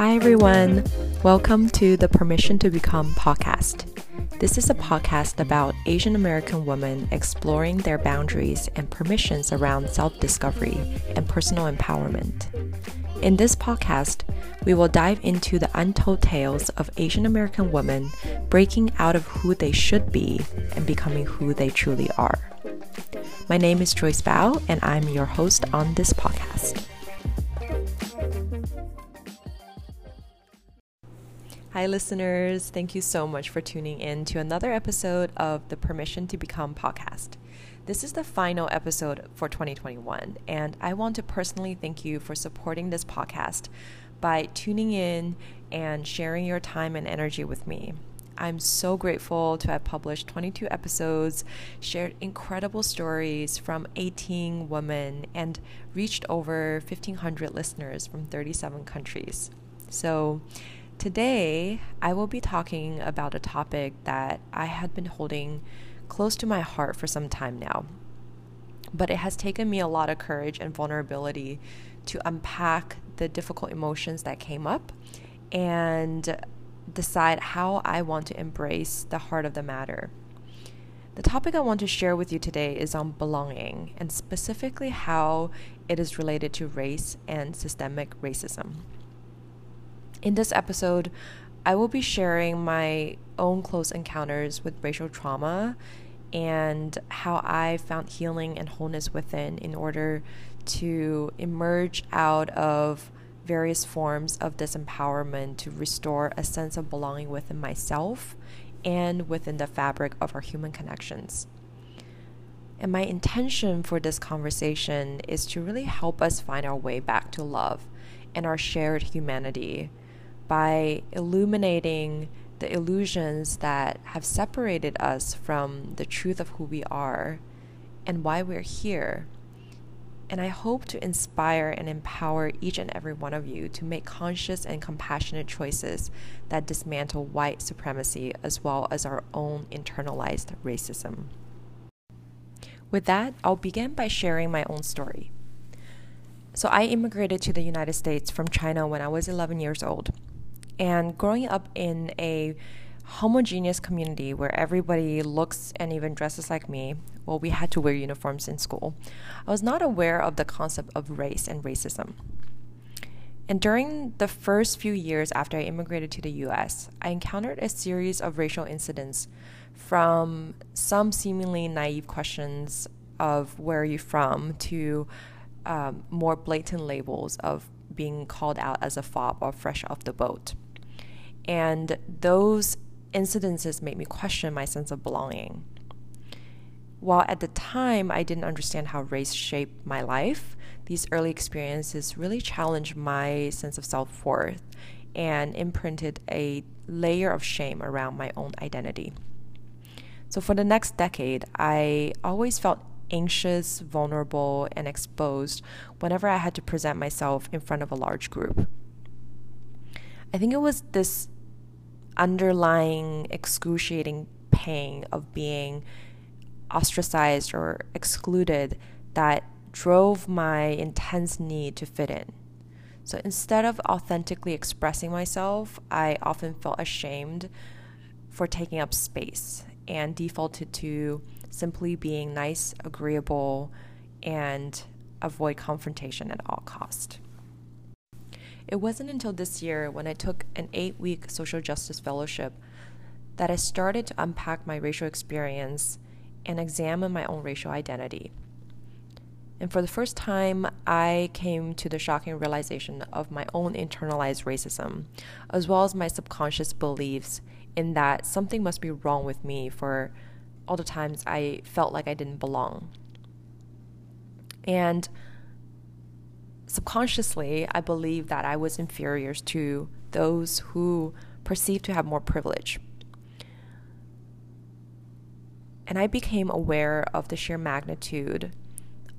Hi, everyone. Welcome to the Permission to Become podcast. This is a podcast about Asian American women exploring their boundaries and permissions around self discovery and personal empowerment. In this podcast, we will dive into the untold tales of Asian American women breaking out of who they should be and becoming who they truly are. My name is Joyce Bao, and I'm your host on this podcast. Hi, listeners. Thank you so much for tuning in to another episode of the Permission to Become podcast. This is the final episode for 2021, and I want to personally thank you for supporting this podcast by tuning in and sharing your time and energy with me. I'm so grateful to have published 22 episodes, shared incredible stories from 18 women, and reached over 1,500 listeners from 37 countries. So, Today, I will be talking about a topic that I had been holding close to my heart for some time now. But it has taken me a lot of courage and vulnerability to unpack the difficult emotions that came up and decide how I want to embrace the heart of the matter. The topic I want to share with you today is on belonging and specifically how it is related to race and systemic racism. In this episode, I will be sharing my own close encounters with racial trauma and how I found healing and wholeness within in order to emerge out of various forms of disempowerment to restore a sense of belonging within myself and within the fabric of our human connections. And my intention for this conversation is to really help us find our way back to love and our shared humanity by illuminating the illusions that have separated us from the truth of who we are and why we're here. And I hope to inspire and empower each and every one of you to make conscious and compassionate choices that dismantle white supremacy as well as our own internalized racism. With that, I'll begin by sharing my own story. So, I immigrated to the United States from China when I was 11 years old. And growing up in a homogeneous community where everybody looks and even dresses like me, well, we had to wear uniforms in school, I was not aware of the concept of race and racism. And during the first few years after I immigrated to the US, I encountered a series of racial incidents from some seemingly naive questions of where are you from to um, more blatant labels of being called out as a fob or fresh off the boat. And those incidences made me question my sense of belonging. While at the time I didn't understand how race shaped my life, these early experiences really challenged my sense of self worth and imprinted a layer of shame around my own identity. So, for the next decade, I always felt anxious, vulnerable, and exposed whenever I had to present myself in front of a large group. I think it was this underlying excruciating pain of being ostracized or excluded that drove my intense need to fit in. So instead of authentically expressing myself, I often felt ashamed for taking up space and defaulted to simply being nice, agreeable, and avoid confrontation at all cost. It wasn't until this year when I took an eight week social justice fellowship that I started to unpack my racial experience and examine my own racial identity. And for the first time, I came to the shocking realization of my own internalized racism, as well as my subconscious beliefs in that something must be wrong with me for all the times I felt like I didn't belong. And subconsciously, I believed that I was inferior to those who perceived to have more privilege. And I became aware of the sheer magnitude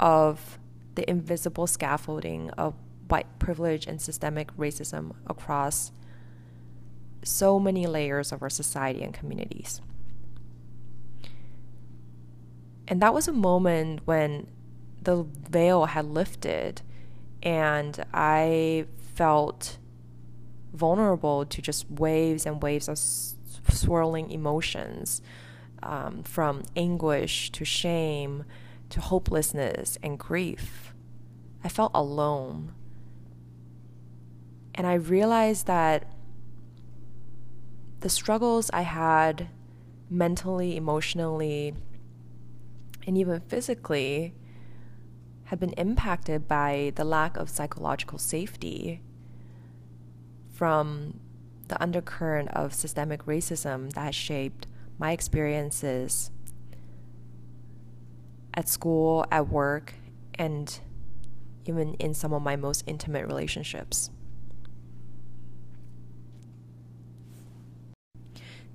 of the invisible scaffolding of white privilege and systemic racism across so many layers of our society and communities. And that was a moment when the veil had lifted and I felt vulnerable to just waves and waves of swirling emotions um, from anguish to shame to hopelessness and grief. I felt alone. And I realized that the struggles I had mentally, emotionally, and even physically had been impacted by the lack of psychological safety from the undercurrent of systemic racism that shaped my experiences at school, at work, and even in some of my most intimate relationships.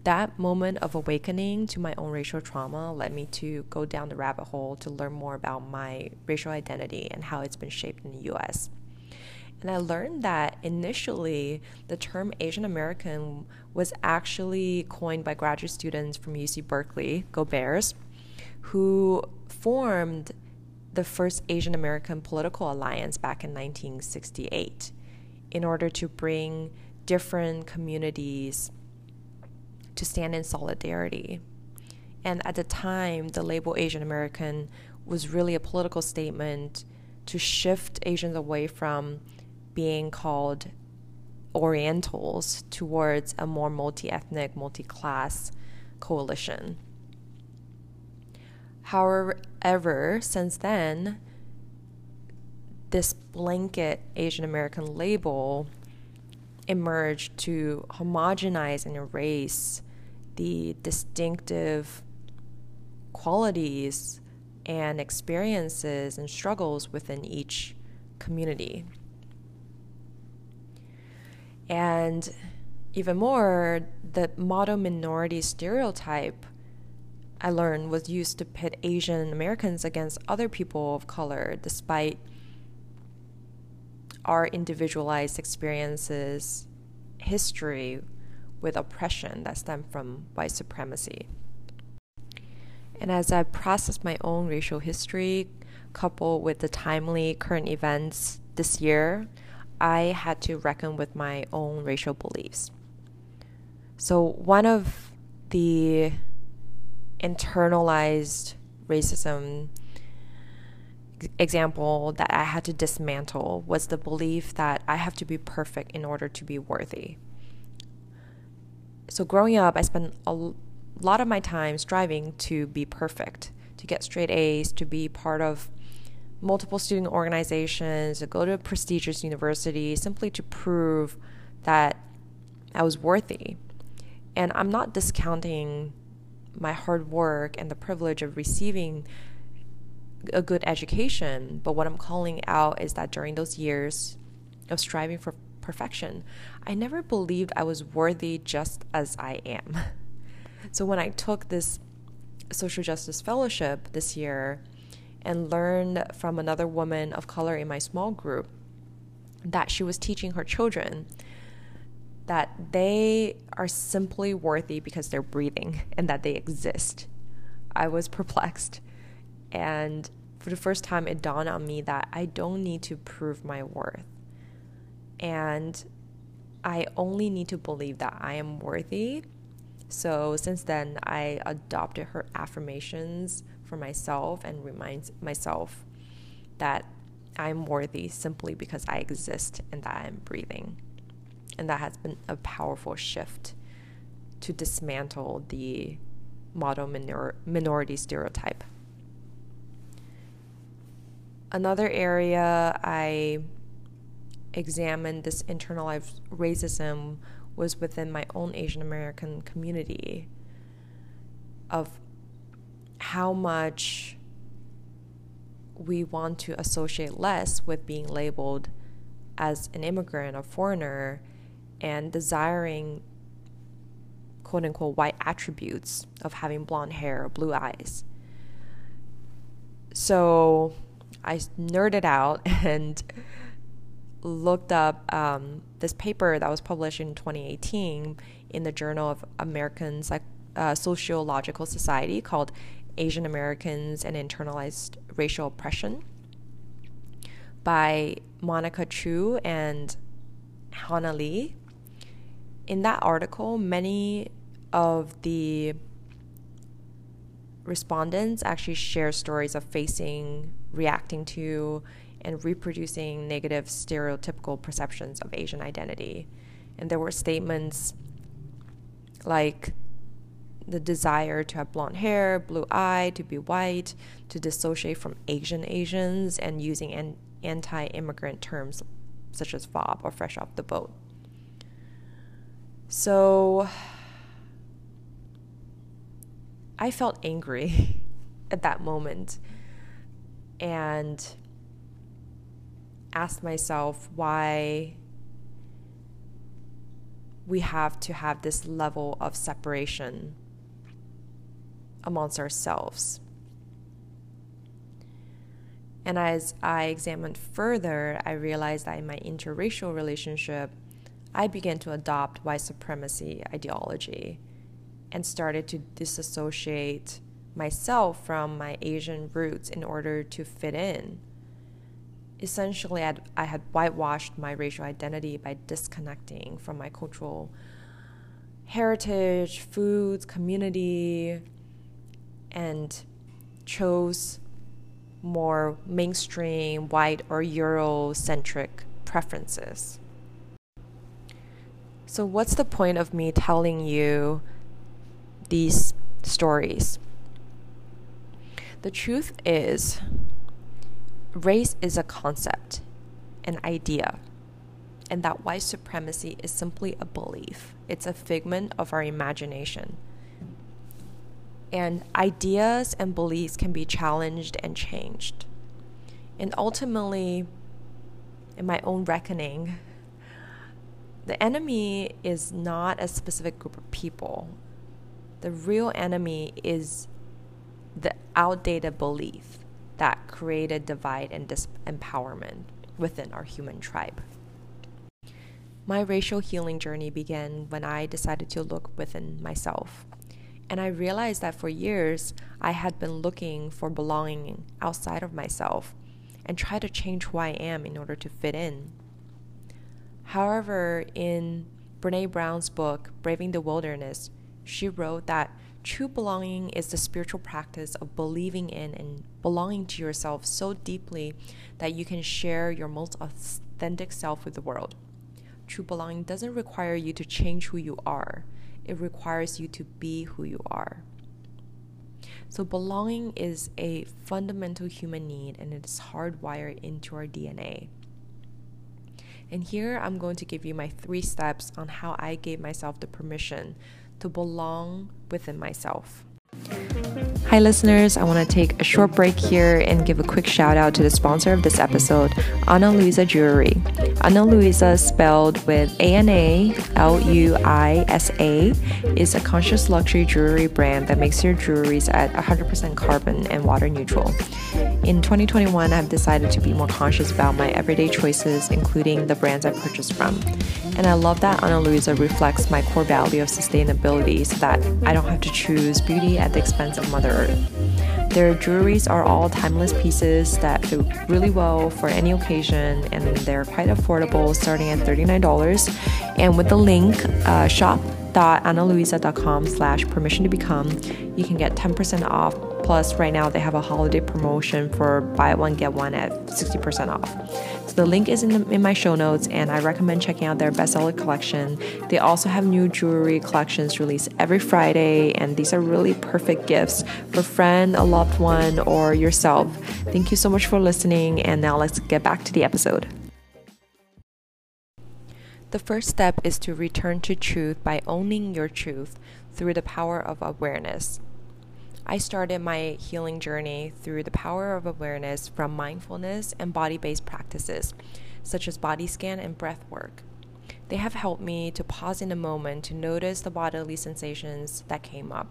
That moment of awakening to my own racial trauma led me to go down the rabbit hole to learn more about my racial identity and how it's been shaped in the US. And I learned that initially the term Asian American was actually coined by graduate students from UC Berkeley, go Bears, who formed the first Asian American political alliance back in 1968 in order to bring different communities to stand in solidarity. And at the time, the label Asian American was really a political statement to shift Asians away from being called Orientals towards a more multi ethnic, multi class coalition. However, since then, this blanket Asian American label emerged to homogenize and erase the distinctive qualities and experiences and struggles within each community. And even more, the model minority stereotype I learned was used to pit Asian Americans against other people of color, despite our individualized experiences, history with oppression that stem from white supremacy. And as I processed my own racial history, coupled with the timely current events this year, I had to reckon with my own racial beliefs. So, one of the internalized racism example that I had to dismantle was the belief that I have to be perfect in order to be worthy. So, growing up, I spent a lot of my time striving to be perfect, to get straight A's, to be part of multiple student organizations, to go to a prestigious university simply to prove that I was worthy. And I'm not discounting my hard work and the privilege of receiving a good education, but what I'm calling out is that during those years of striving for perfection, I never believed I was worthy just as I am. So when I took this social justice fellowship this year, and learned from another woman of color in my small group that she was teaching her children that they are simply worthy because they're breathing and that they exist. I was perplexed. And for the first time, it dawned on me that I don't need to prove my worth. And I only need to believe that I am worthy. So since then, I adopted her affirmations for myself and reminds myself that I'm worthy simply because I exist and that I'm breathing. And that has been a powerful shift to dismantle the model minor- minority stereotype. Another area I examined this internalized racism was within my own Asian American community of how much we want to associate less with being labeled as an immigrant or foreigner and desiring quote unquote white attributes of having blonde hair or blue eyes. So I nerded out and looked up um, this paper that was published in 2018 in the Journal of American Psych- uh, Sociological Society called Asian Americans and Internalized Racial Oppression by Monica Chu and Hannah Lee. in that article, many of the respondents actually share stories of facing, reacting to, and reproducing negative stereotypical perceptions of Asian identity. And there were statements like the desire to have blonde hair, blue eye, to be white, to dissociate from Asian Asians, and using an anti immigrant terms such as fob or fresh off the boat. So I felt angry at that moment and asked myself why we have to have this level of separation amongst ourselves. And as I examined further, I realized that in my interracial relationship, I began to adopt white supremacy ideology and started to disassociate myself from my Asian roots in order to fit in. Essentially, I'd, I had whitewashed my racial identity by disconnecting from my cultural heritage, foods, community, and chose more mainstream, white, or Eurocentric preferences. So, what's the point of me telling you these stories? The truth is, race is a concept, an idea, and that white supremacy is simply a belief. It's a figment of our imagination. And ideas and beliefs can be challenged and changed. And ultimately, in my own reckoning, the enemy is not a specific group of people. The real enemy is the outdated belief that created divide and disempowerment within our human tribe. My racial healing journey began when I decided to look within myself. And I realized that for years, I had been looking for belonging outside of myself and try to change who I am in order to fit in. However, in Brene Brown's book, Braving the Wilderness, she wrote that true belonging is the spiritual practice of believing in and belonging to yourself so deeply that you can share your most authentic self with the world. True belonging doesn't require you to change who you are, it requires you to be who you are. So, belonging is a fundamental human need and it is hardwired into our DNA. And here I'm going to give you my three steps on how I gave myself the permission to belong within myself. Hi, listeners. I want to take a short break here and give a quick shout out to the sponsor of this episode, Ana Luisa Jewelry. Ana Luisa, spelled with A N A L U I S A, is a conscious luxury jewelry brand that makes your jewelries at 100% carbon and water neutral. In 2021, I've decided to be more conscious about my everyday choices, including the brands I purchase from. And I love that Ana Luisa reflects my core value of sustainability so that I don't have to choose beauty at the expense of Mother Earth. Their jewelries are all timeless pieces that fit really well for any occasion and they're quite affordable, starting at $39. And with the link uh, shop.analuisa.com slash permission to become, you can get 10% off Plus, right now they have a holiday promotion for buy one get one at 60% off. So the link is in, the, in my show notes, and I recommend checking out their bestseller collection. They also have new jewelry collections released every Friday, and these are really perfect gifts for a friend, a loved one, or yourself. Thank you so much for listening, and now let's get back to the episode. The first step is to return to truth by owning your truth through the power of awareness. I started my healing journey through the power of awareness from mindfulness and body based practices, such as body scan and breath work. They have helped me to pause in a moment to notice the bodily sensations that came up,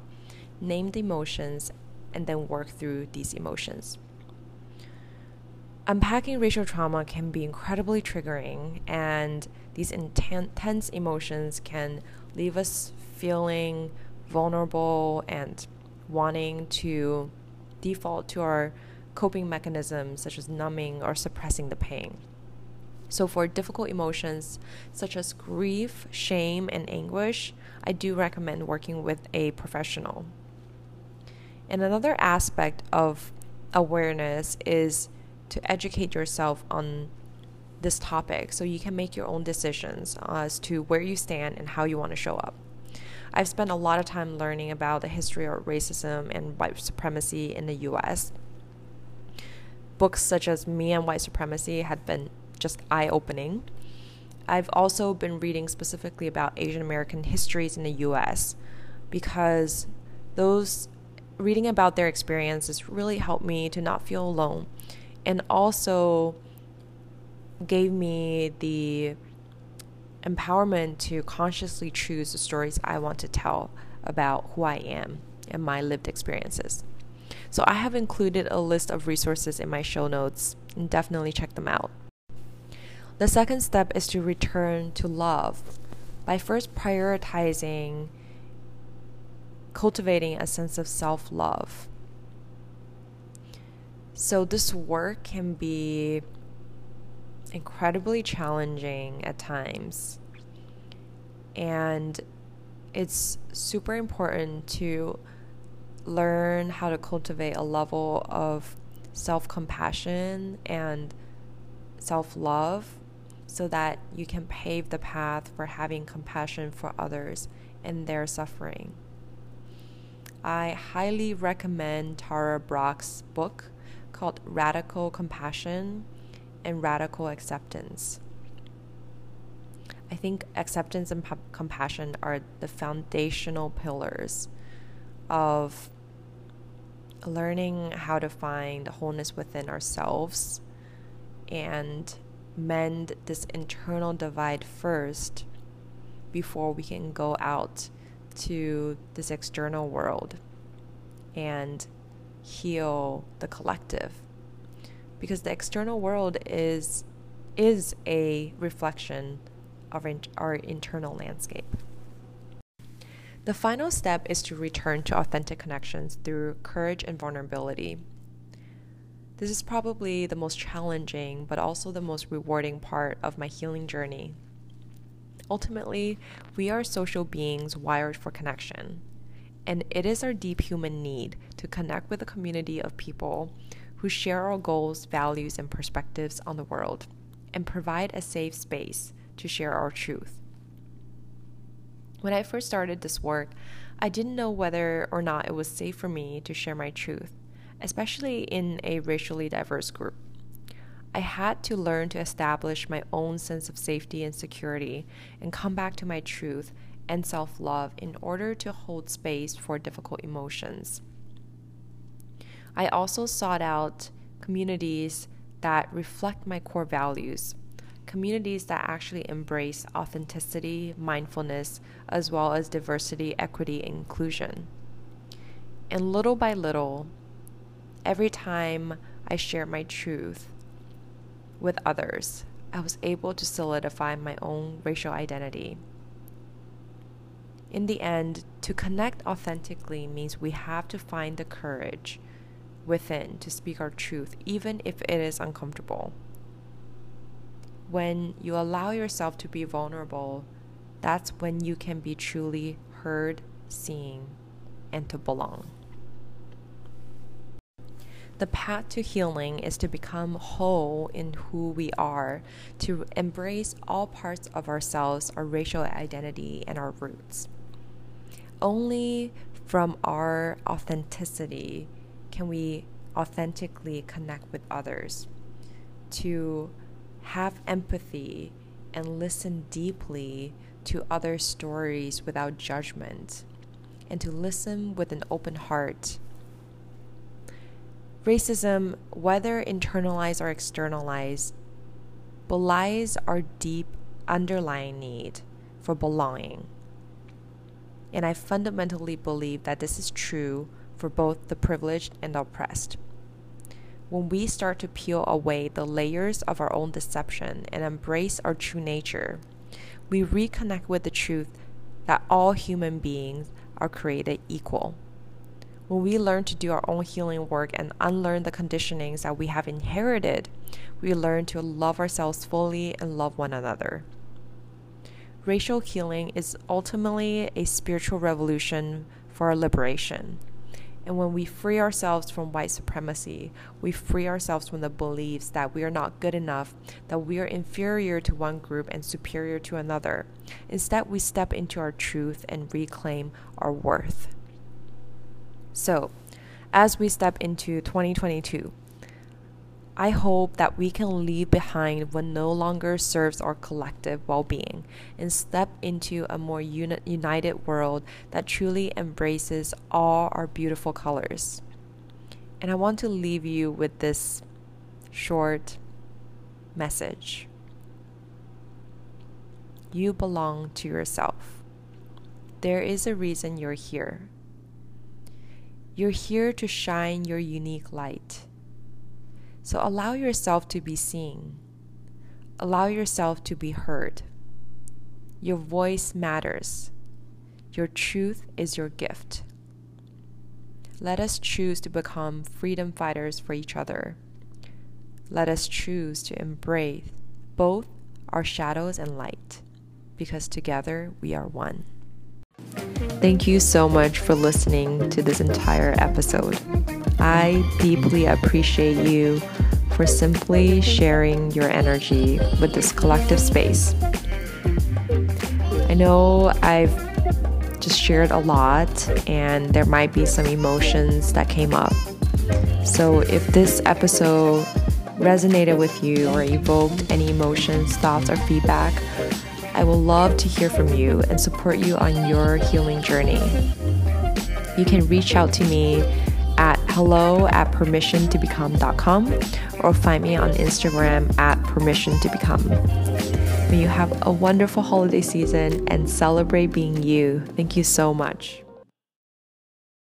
name the emotions, and then work through these emotions. Unpacking racial trauma can be incredibly triggering, and these intense emotions can leave us feeling vulnerable and wanting to default to our coping mechanisms such as numbing or suppressing the pain. So, for difficult emotions such as grief, shame, and anguish, I do recommend working with a professional. And another aspect of awareness is to educate yourself on this topic so you can make your own decisions as to where you stand and how you want to show up. I've spent a lot of time learning about the history of racism and white supremacy in the US. Books such as Me and White Supremacy had been just eye opening. I've also been reading specifically about Asian American histories in the US because those reading about their experiences really helped me to not feel alone and also gave me the empowerment to consciously choose the stories I want to tell about who I am and my lived experiences. So I have included a list of resources in my show notes and definitely check them out. The second step is to return to love by first prioritizing cultivating a sense of self love. So, this work can be incredibly challenging at times. And it's super important to learn how to cultivate a level of self compassion and self love so that you can pave the path for having compassion for others and their suffering. I highly recommend Tara Brach's book called Radical Compassion and Radical Acceptance. I think acceptance and p- compassion are the foundational pillars of learning how to find wholeness within ourselves and mend this internal divide first before we can go out to this external world and heal the collective because the external world is is a reflection of our internal landscape. The final step is to return to authentic connections through courage and vulnerability. This is probably the most challenging, but also the most rewarding part of my healing journey. Ultimately, we are social beings wired for connection, and it is our deep human need to connect with a community of people who share our goals, values, and perspectives on the world, and provide a safe space to share our truth. When I first started this work, I didn't know whether or not it was safe for me to share my truth, especially in a racially diverse group. I had to learn to establish my own sense of safety and security and come back to my truth and self love in order to hold space for difficult emotions. I also sought out communities that reflect my core values, communities that actually embrace authenticity, mindfulness, as well as diversity, equity, and inclusion. And little by little, every time I shared my truth, with others, I was able to solidify my own racial identity. In the end, to connect authentically means we have to find the courage within to speak our truth, even if it is uncomfortable. When you allow yourself to be vulnerable, that's when you can be truly heard, seen, and to belong. The path to healing is to become whole in who we are, to embrace all parts of ourselves, our racial identity, and our roots. Only from our authenticity can we authentically connect with others, to have empathy and listen deeply to other stories without judgment, and to listen with an open heart Racism, whether internalized or externalized, belies our deep underlying need for belonging. And I fundamentally believe that this is true for both the privileged and the oppressed. When we start to peel away the layers of our own deception and embrace our true nature, we reconnect with the truth that all human beings are created equal When we learn to do our own healing work and unlearn the conditionings that we have inherited, we learn to love ourselves fully and love one another. Racial healing is ultimately a spiritual revolution for our liberation. And when we free ourselves from white supremacy, we free ourselves from the beliefs that we are not good enough, that we are inferior to one group and superior to another. Instead, we step into our truth and reclaim our worth. So, as we step into 2022, I hope that we can leave behind what no longer serves our collective well being and step into a more uni- united world that truly embraces all our beautiful colors. And I want to leave you with this short message You belong to yourself. There is a reason you're here. You're here to shine your unique light. So allow yourself to be seen. Allow yourself to be heard. Your voice matters. Your truth is your gift. Let us choose to become freedom fighters for each other. Let us choose to embrace both our shadows and light, because together we are one. Thank you so much for listening to this entire episode. I deeply appreciate you for simply sharing your energy with this collective space. I know I've just shared a lot, and there might be some emotions that came up. So, if this episode resonated with you or evoked any emotions, thoughts, or feedback, I will love to hear from you and support you on your healing journey. You can reach out to me at hello at permissiontobecome.com or find me on Instagram at permissiontobecome. May you have a wonderful holiday season and celebrate being you. Thank you so much.